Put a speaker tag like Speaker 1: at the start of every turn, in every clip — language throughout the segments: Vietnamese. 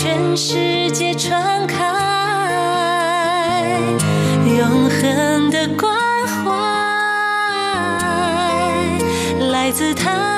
Speaker 1: 全世界传开，永恒的关怀来自他。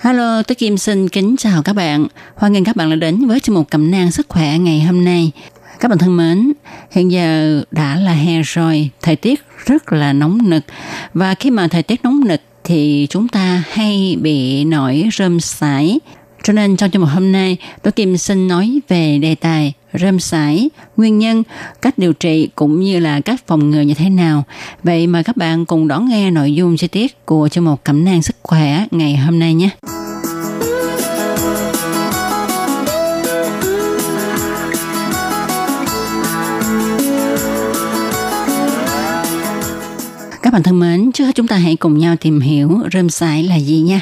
Speaker 2: Hello, tôi Kim xin kính chào các bạn. Hoan nghênh các bạn đã đến với chương mục cẩm nang sức khỏe ngày hôm nay. Các bạn thân mến, hiện giờ đã là hè rồi, thời tiết rất là nóng nực. Và khi mà thời tiết nóng nực thì chúng ta hay bị nổi rơm sải. Cho nên trong chương mục hôm nay, tôi Kim xin nói về đề tài rơm sải, nguyên nhân, cách điều trị cũng như là cách phòng ngừa như thế nào. Vậy mời các bạn cùng đón nghe nội dung chi tiết của chương mục cẩm nang sức khỏe ngày hôm nay nhé. Các bạn thân mến, trước hết chúng ta hãy cùng nhau tìm hiểu rơm sải là gì nha.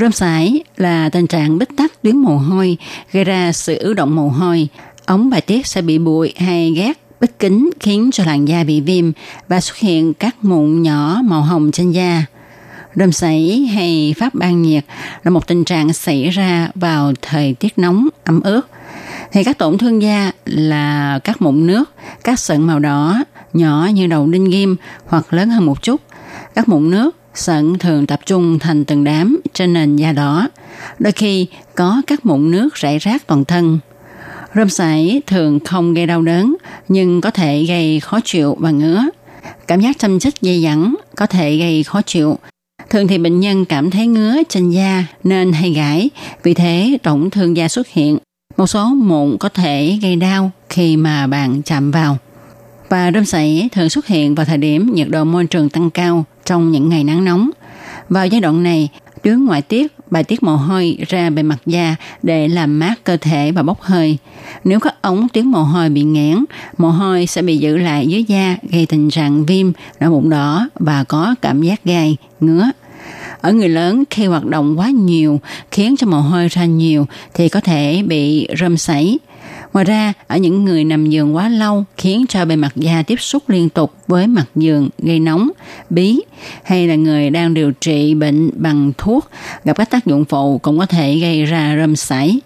Speaker 2: Rơm sải là tình trạng bít tắc tuyến mồ hôi gây ra sự ứ động mồ hôi. Ống bài tiết sẽ bị bụi hay ghét bít kính khiến cho làn da bị viêm và xuất hiện các mụn nhỏ màu hồng trên da. Rơm sảy hay phát ban nhiệt là một tình trạng xảy ra vào thời tiết nóng, ẩm ướt. Thì các tổn thương da là các mụn nước, các sận màu đỏ, nhỏ như đầu đinh ghim hoặc lớn hơn một chút. Các mụn nước, sận thường tập trung thành từng đám trên nền da đỏ. Đôi khi có các mụn nước rải rác toàn thân. Rơm sảy thường không gây đau đớn nhưng có thể gây khó chịu và ngứa. Cảm giác châm chích dây dẳng có thể gây khó chịu. Thường thì bệnh nhân cảm thấy ngứa trên da nên hay gãi, vì thế tổn thương da xuất hiện. Một số mụn có thể gây đau khi mà bạn chạm vào. Và rơm sảy thường xuất hiện vào thời điểm nhiệt độ môi trường tăng cao trong những ngày nắng nóng. Vào giai đoạn này, tuyến ngoại tiết bài tiết mồ hôi ra bề mặt da để làm mát cơ thể và bốc hơi. Nếu các ống tuyến mồ hôi bị nghẽn, mồ hôi sẽ bị giữ lại dưới da gây tình trạng viêm, đau bụng đỏ và có cảm giác gai, ngứa. Ở người lớn khi hoạt động quá nhiều khiến cho mồ hôi ra nhiều thì có thể bị rơm sảy. Ngoài ra, ở những người nằm giường quá lâu khiến cho bề mặt da tiếp xúc liên tục với mặt giường gây nóng, bí hay là người đang điều trị bệnh bằng thuốc gặp các tác dụng phụ cũng có thể gây ra rơm sảy.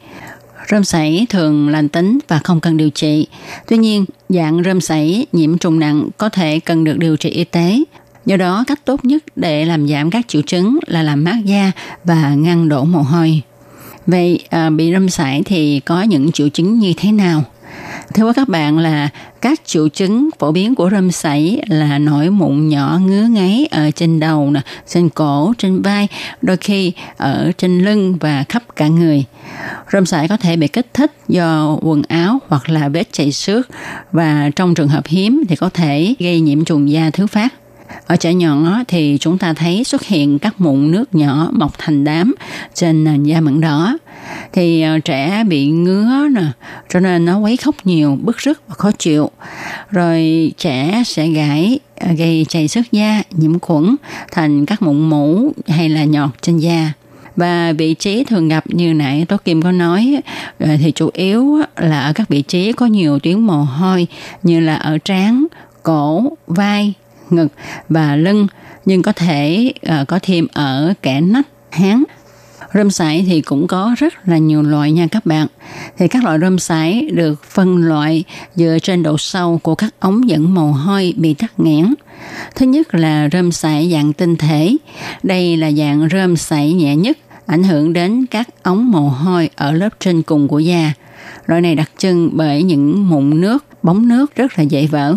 Speaker 2: Rơm sảy thường lành tính và không cần điều trị. Tuy nhiên, dạng rơm sảy nhiễm trùng nặng có thể cần được điều trị y tế. Do đó, cách tốt nhất để làm giảm các triệu chứng là làm mát da và ngăn đổ mồ hôi. Vậy à, bị râm sải thì có những triệu chứng như thế nào? Thưa các bạn là các triệu chứng phổ biến của râm sảy là nổi mụn nhỏ ngứa ngáy ở trên đầu, nè, trên cổ, trên vai, đôi khi ở trên lưng và khắp cả người. Râm sảy có thể bị kích thích do quần áo hoặc là vết chảy xước và trong trường hợp hiếm thì có thể gây nhiễm trùng da thứ phát. Ở trẻ nhỏ thì chúng ta thấy xuất hiện các mụn nước nhỏ mọc thành đám trên nền da mận đỏ. Thì ờ, trẻ bị ngứa nè, cho nên nó quấy khóc nhiều, bức rứt và khó chịu. Rồi trẻ sẽ gãi ờ, gây chảy xước da, nhiễm khuẩn thành các mụn mủ hay là nhọt trên da và vị trí thường gặp như nãy Tố Kim có nói ờ, thì chủ yếu là ở các vị trí có nhiều tuyến mồ hôi như là ở trán, cổ, vai, ngực và lưng nhưng có thể uh, có thêm ở kẻ nách, háng. Rơm sải thì cũng có rất là nhiều loại nha các bạn. Thì các loại rơm sải được phân loại dựa trên độ sâu của các ống dẫn mồ hôi bị tắc nghẽn. Thứ nhất là rơm sải dạng tinh thể. Đây là dạng rơm sải nhẹ nhất, ảnh hưởng đến các ống mồ hôi ở lớp trên cùng của da. Loại này đặc trưng bởi những mụn nước, bóng nước rất là dễ vỡ.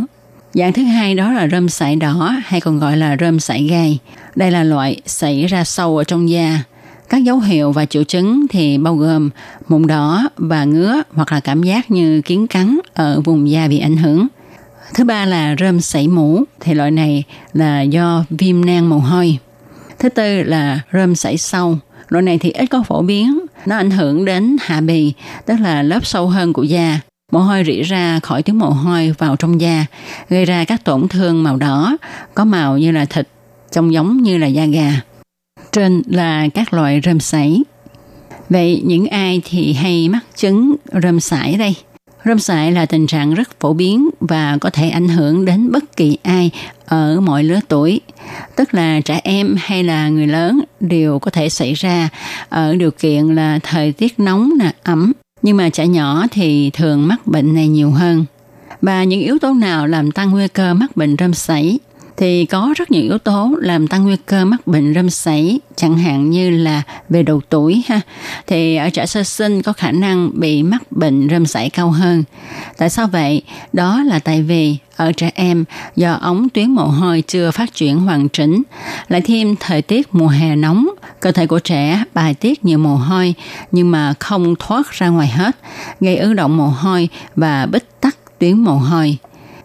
Speaker 2: Dạng thứ hai đó là rơm sải đỏ hay còn gọi là rơm sải gai. Đây là loại xảy ra sâu ở trong da. Các dấu hiệu và triệu chứng thì bao gồm mụn đỏ và ngứa hoặc là cảm giác như kiến cắn ở vùng da bị ảnh hưởng. Thứ ba là rơm sảy mũ, thì loại này là do viêm nang mồ hôi. Thứ tư là rơm sảy sâu, loại này thì ít có phổ biến, nó ảnh hưởng đến hạ bì, tức là lớp sâu hơn của da. Mồ hôi rỉ ra khỏi tiếng mồ hôi vào trong da, gây ra các tổn thương màu đỏ, có màu như là thịt, trông giống như là da gà. Trên là các loại rơm sảy. Vậy những ai thì hay mắc chứng rơm sảy đây? Rơm sảy là tình trạng rất phổ biến và có thể ảnh hưởng đến bất kỳ ai ở mọi lứa tuổi, tức là trẻ em hay là người lớn đều có thể xảy ra ở điều kiện là thời tiết nóng nè, ẩm. Nhưng mà trẻ nhỏ thì thường mắc bệnh này nhiều hơn. Và những yếu tố nào làm tăng nguy cơ mắc bệnh rơm sảy? Thì có rất nhiều yếu tố làm tăng nguy cơ mắc bệnh rơm sảy, chẳng hạn như là về độ tuổi ha. Thì ở trẻ sơ sinh có khả năng bị mắc bệnh rơm sảy cao hơn. Tại sao vậy? Đó là tại vì ở trẻ em do ống tuyến mồ hôi chưa phát triển hoàn chỉnh, lại thêm thời tiết mùa hè nóng, cơ thể của trẻ bài tiết nhiều mồ hôi nhưng mà không thoát ra ngoài hết, gây ứ động mồ hôi và bích tắc tuyến mồ hôi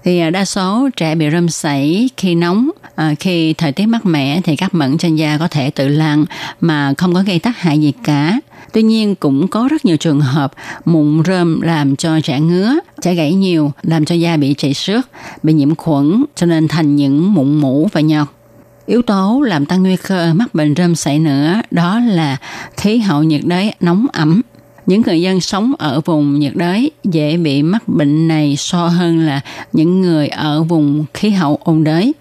Speaker 2: thì à, đa số trẻ bị rơm sảy khi nóng à, khi thời tiết mát mẻ thì các mẩn trên da có thể tự lăn mà không có gây tác hại gì cả Tuy nhiên cũng có rất nhiều trường hợp mụn rơm làm cho trẻ ngứa, trẻ gãy nhiều, làm cho da bị chảy xước, bị nhiễm khuẩn cho nên thành những mụn mũ và nhọt. Yếu tố làm tăng nguy cơ mắc bệnh rơm sảy nữa đó là khí hậu nhiệt đới nóng ẩm những người dân sống ở vùng nhiệt đới dễ bị mắc bệnh này so hơn là những người ở vùng khí hậu ôn đới.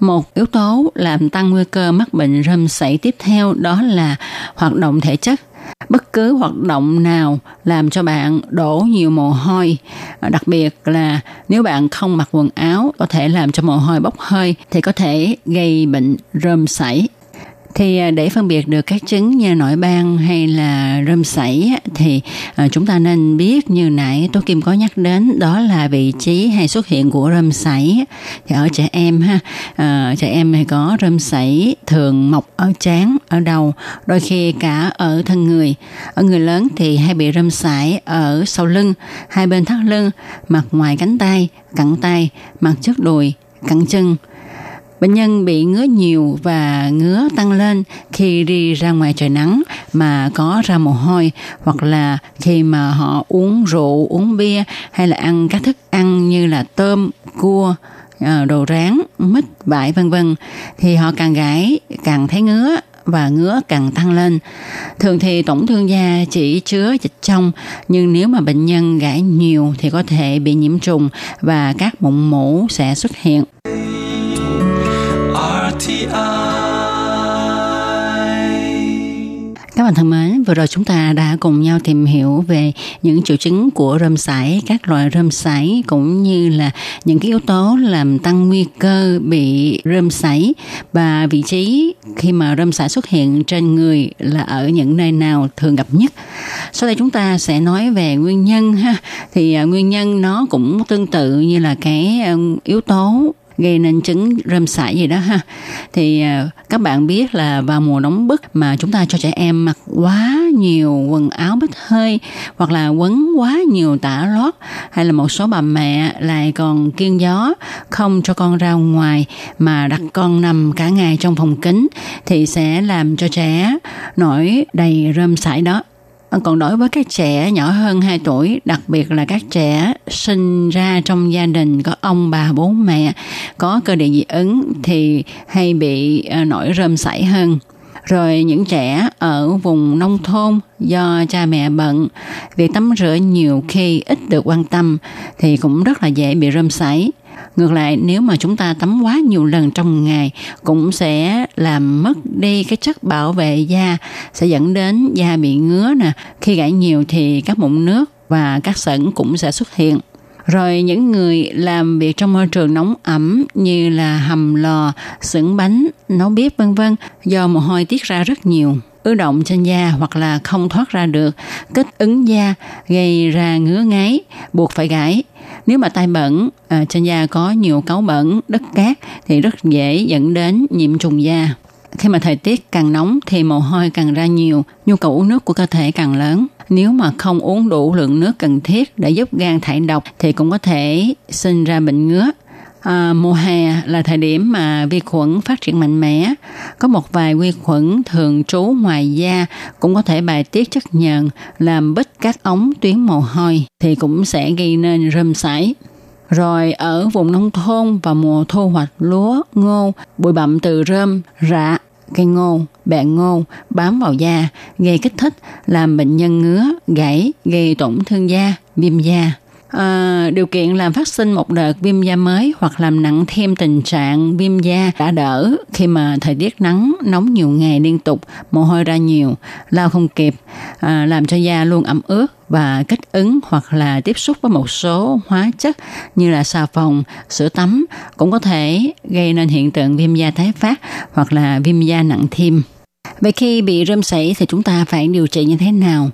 Speaker 2: Một yếu tố làm tăng nguy cơ mắc bệnh rơm sảy tiếp theo đó là hoạt động thể chất. Bất cứ hoạt động nào làm cho bạn đổ nhiều mồ hôi, đặc biệt là nếu bạn không mặc quần áo có thể làm cho mồ hôi bốc hơi thì có thể gây bệnh rơm sảy thì à, để phân biệt được các chứng như nổi ban hay là rơm sảy thì à, chúng ta nên biết như nãy tôi kim có nhắc đến đó là vị trí hay xuất hiện của rơm sảy thì ở trẻ em ha à, trẻ em hay có rơm sảy thường mọc ở trán ở đầu đôi khi cả ở thân người. Ở người lớn thì hay bị rơm sảy ở sau lưng hai bên thắt lưng mặt ngoài cánh tay cẳng tay mặt trước đùi cẳng chân. Bệnh nhân bị ngứa nhiều và ngứa tăng lên khi đi ra ngoài trời nắng mà có ra mồ hôi hoặc là khi mà họ uống rượu, uống bia hay là ăn các thức ăn như là tôm, cua, à, đồ rán, mít, vải vân vân thì họ càng gãi càng thấy ngứa và ngứa càng tăng lên. Thường thì tổn thương da chỉ chứa dịch trong, nhưng nếu mà bệnh nhân gãi nhiều thì có thể bị nhiễm trùng và các mụn mủ sẽ xuất hiện. Các bạn thân mến, vừa rồi chúng ta đã cùng nhau tìm hiểu về những triệu chứng của rơm sảy, các loại rơm sảy cũng như là những cái yếu tố làm tăng nguy cơ bị rơm sảy và vị trí khi mà rơm sảy xuất hiện trên người là ở những nơi nào thường gặp nhất. Sau đây chúng ta sẽ nói về nguyên nhân ha. Thì à, nguyên nhân nó cũng tương tự như là cái yếu tố gây nên chứng rơm sải gì đó ha. Thì à, các bạn biết là vào mùa nóng bức mà chúng ta cho trẻ em mặc quá nhiều quần áo bít hơi hoặc là quấn quá nhiều tả lót hay là một số bà mẹ lại còn kiêng gió không cho con ra ngoài mà đặt con nằm cả ngày trong phòng kính thì sẽ làm cho trẻ nổi đầy rơm sải đó. Ờ, còn đối với các trẻ nhỏ hơn 2 tuổi, đặc biệt là các trẻ sinh ra trong gia đình có ông bà bố mẹ có cơ địa dị ứng thì hay bị ờ, nổi rơm sảy hơn. Rồi những trẻ ở vùng nông thôn do cha mẹ bận, việc tắm rửa nhiều khi ít được quan tâm thì cũng rất là dễ bị rơm sảy. Ngược lại nếu mà chúng ta tắm quá nhiều lần trong ngày cũng sẽ làm mất đi cái chất bảo vệ da, sẽ dẫn đến da bị ngứa nè. Khi gãi nhiều thì các mụn nước và các sẩn cũng sẽ xuất hiện. Rồi những người làm việc trong môi trường nóng ẩm như là hầm lò, xưởng bánh, nấu bếp vân vân do mồ hôi tiết ra rất nhiều ứ động trên da hoặc là không thoát ra được, kích ứng da, gây ra ngứa ngáy, buộc phải gãi. Nếu mà tay bẩn, à, trên da có nhiều cáu bẩn, đất cát thì rất dễ dẫn đến nhiễm trùng da. Khi mà thời tiết càng nóng thì mồ hôi càng ra nhiều, nhu cầu uống nước của cơ thể càng lớn. Nếu mà không uống đủ lượng nước cần thiết để giúp gan thải độc thì cũng có thể sinh ra bệnh ngứa. À, mùa hè là thời điểm mà vi khuẩn phát triển mạnh mẽ. Có một vài vi khuẩn thường trú ngoài da cũng có thể bài tiết chất nhờn làm bít các ống tuyến mồ hôi thì cũng sẽ gây nên rơm sải. Rồi ở vùng nông thôn và mùa thu hoạch lúa, ngô, bụi bặm từ rơm, rạ, cây ngô, bẹ ngô bám vào da, gây kích thích, làm bệnh nhân ngứa, gãy, gây tổn thương da, viêm da à, điều kiện làm phát sinh một đợt viêm da mới hoặc làm nặng thêm tình trạng viêm da đã đỡ khi mà thời tiết nắng nóng nhiều ngày liên tục mồ hôi ra nhiều lao không kịp à, làm cho da luôn ẩm ướt và kích ứng hoặc là tiếp xúc với một số hóa chất như là xà phòng, sữa tắm cũng có thể gây nên hiện tượng viêm da tái phát hoặc là viêm da nặng thêm. Vậy khi bị rơm sảy thì chúng ta phải điều trị như thế nào?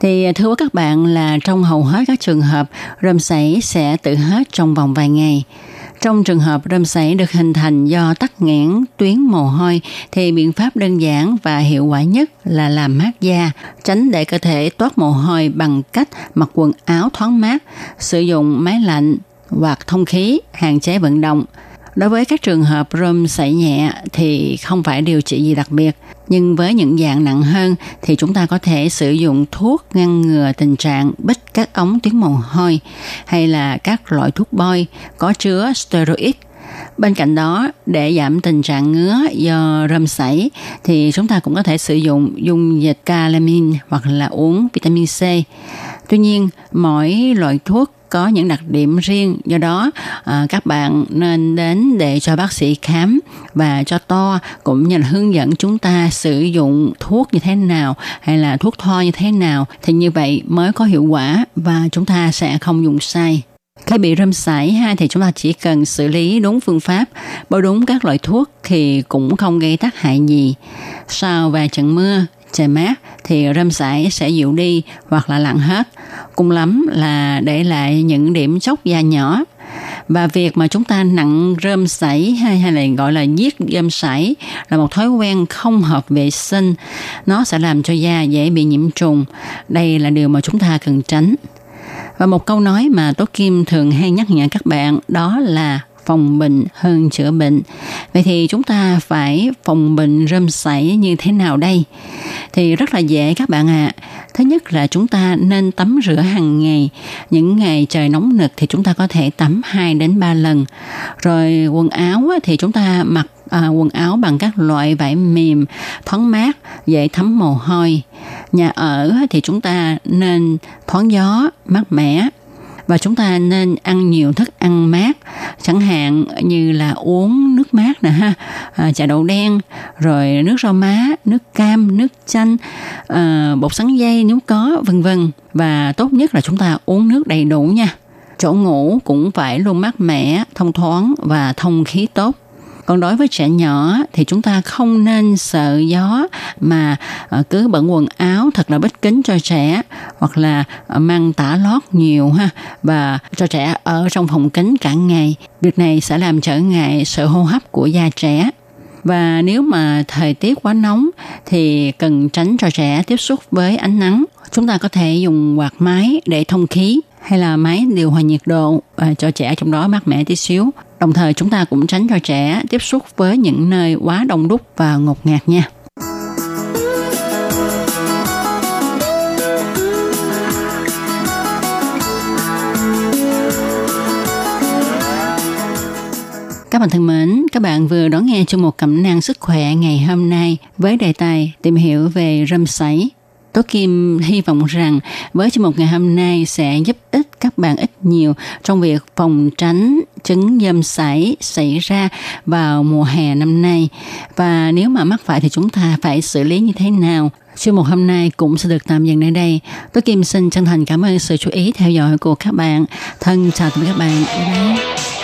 Speaker 2: Thì à, thưa các bạn là trong hầu hết các trường hợp rơm sảy sẽ tự hết trong vòng vài ngày. Trong trường hợp rơm sảy được hình thành do tắc nghẽn tuyến mồ hôi thì biện pháp đơn giản và hiệu quả nhất là làm mát da, tránh để cơ thể toát mồ hôi bằng cách mặc quần áo thoáng mát, sử dụng máy lạnh, hoặc thông khí, hạn chế vận động. Đối với các trường hợp rơm sảy nhẹ thì không phải điều trị gì đặc biệt, nhưng với những dạng nặng hơn thì chúng ta có thể sử dụng thuốc ngăn ngừa tình trạng bích các ống tuyến mồ hôi hay là các loại thuốc bôi có chứa steroid. Bên cạnh đó, để giảm tình trạng ngứa do rơm sảy thì chúng ta cũng có thể sử dụng dung dịch calamine hoặc là uống vitamin C. Tuy nhiên, mỗi loại thuốc có những đặc điểm riêng. Do đó à, các bạn nên đến để cho bác sĩ khám và cho to cũng như là hướng dẫn chúng ta sử dụng thuốc như thế nào hay là thuốc thoa như thế nào. Thì như vậy mới có hiệu quả và chúng ta sẽ không dùng sai. Khi bị rơm sảy ha thì chúng ta chỉ cần xử lý đúng phương pháp bôi đúng các loại thuốc thì cũng không gây tác hại gì. Sau vài trận mưa trời mát thì rơm sảy sẽ dịu đi hoặc là lặn hết. Cùng lắm là để lại những điểm chốc da nhỏ. Và việc mà chúng ta nặng rơm sảy hay, hay là gọi là giết rơm sảy là một thói quen không hợp vệ sinh. Nó sẽ làm cho da dễ bị nhiễm trùng. Đây là điều mà chúng ta cần tránh. Và một câu nói mà Tố Kim thường hay nhắc nhở các bạn đó là phòng bệnh hơn chữa bệnh. Vậy thì chúng ta phải phòng bệnh rơm sảy như thế nào đây? Thì rất là dễ các bạn ạ. À. Thứ nhất là chúng ta nên tắm rửa hàng ngày. Những ngày trời nóng nực thì chúng ta có thể tắm 2 đến 3 lần. Rồi quần áo thì chúng ta mặc à, quần áo bằng các loại vải mềm, thoáng mát, dễ thấm mồ hôi. Nhà ở thì chúng ta nên thoáng gió, mát mẻ và chúng ta nên ăn nhiều thức ăn mát chẳng hạn như là uống nước mát nè ha à, trà đậu đen rồi nước rau má nước cam nước chanh à, bột sắn dây nếu có vân vân. Và tốt nhất là chúng ta uống nước đầy đủ nha. Chỗ ngủ cũng phải luôn mát mẻ thông thoáng và thông khí tốt còn đối với trẻ nhỏ thì chúng ta không nên sợ gió mà ờ, cứ bận quần áo thật là bít kín cho trẻ hoặc là ờ, mang tả lót nhiều ha, và cho trẻ ở trong phòng kính cả ngày. Việc này sẽ làm trở ngại sự hô hấp của da trẻ và nếu mà thời tiết quá nóng thì cần tránh cho trẻ tiếp xúc với ánh nắng chúng ta có thể dùng quạt máy để thông khí hay là máy điều hòa nhiệt độ và cho trẻ trong đó mát mẻ tí xíu. Đồng thời chúng ta cũng tránh cho trẻ tiếp xúc với những nơi quá đông đúc và ngột ngạt nha. Các bạn thân mến, các bạn vừa đón nghe chương một cẩm nang sức khỏe ngày hôm nay với đề tài tìm hiểu về râm sấy Tố Kim hy vọng rằng với chương mục ngày hôm nay sẽ giúp ích các bạn ít nhiều trong việc phòng tránh chứng dâm sảy xảy ra vào mùa hè năm nay. Và nếu mà mắc phải thì chúng ta phải xử lý như thế nào? Chương mục hôm nay cũng sẽ được tạm dừng nơi đây. Tố Kim xin chân thành cảm ơn sự chú ý theo dõi của các bạn. Thân chào tạm biệt các bạn. Bye bye.